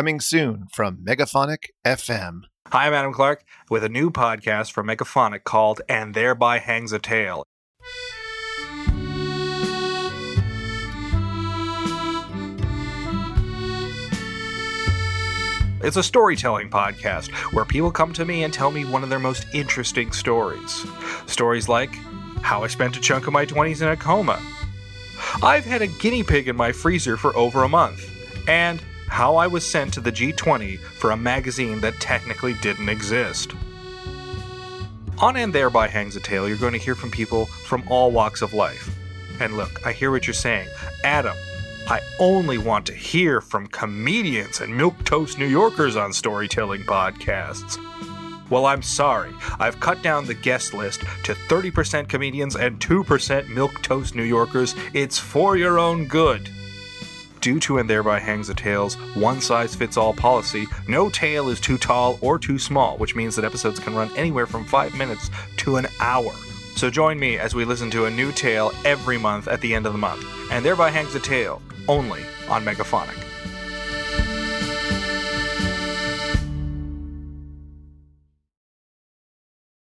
coming soon from Megaphonic FM. Hi, I'm Adam Clark with a new podcast from Megaphonic called And Thereby Hangs a Tale. It's a storytelling podcast where people come to me and tell me one of their most interesting stories. Stories like how I spent a chunk of my 20s in a coma. I've had a guinea pig in my freezer for over a month. And how I was sent to the G20 for a magazine that technically didn't exist. On and Thereby Hangs a Tale, you're going to hear from people from all walks of life. And look, I hear what you're saying. Adam, I only want to hear from comedians and milquetoast New Yorkers on storytelling podcasts. Well, I'm sorry. I've cut down the guest list to 30% comedians and 2% milquetoast New Yorkers. It's for your own good. Due to and thereby hangs a tale's one size fits all policy, no tale is too tall or too small, which means that episodes can run anywhere from 5 minutes to an hour. So join me as we listen to a new tale every month at the end of the month. And thereby hangs a tale, only on Megaphonic.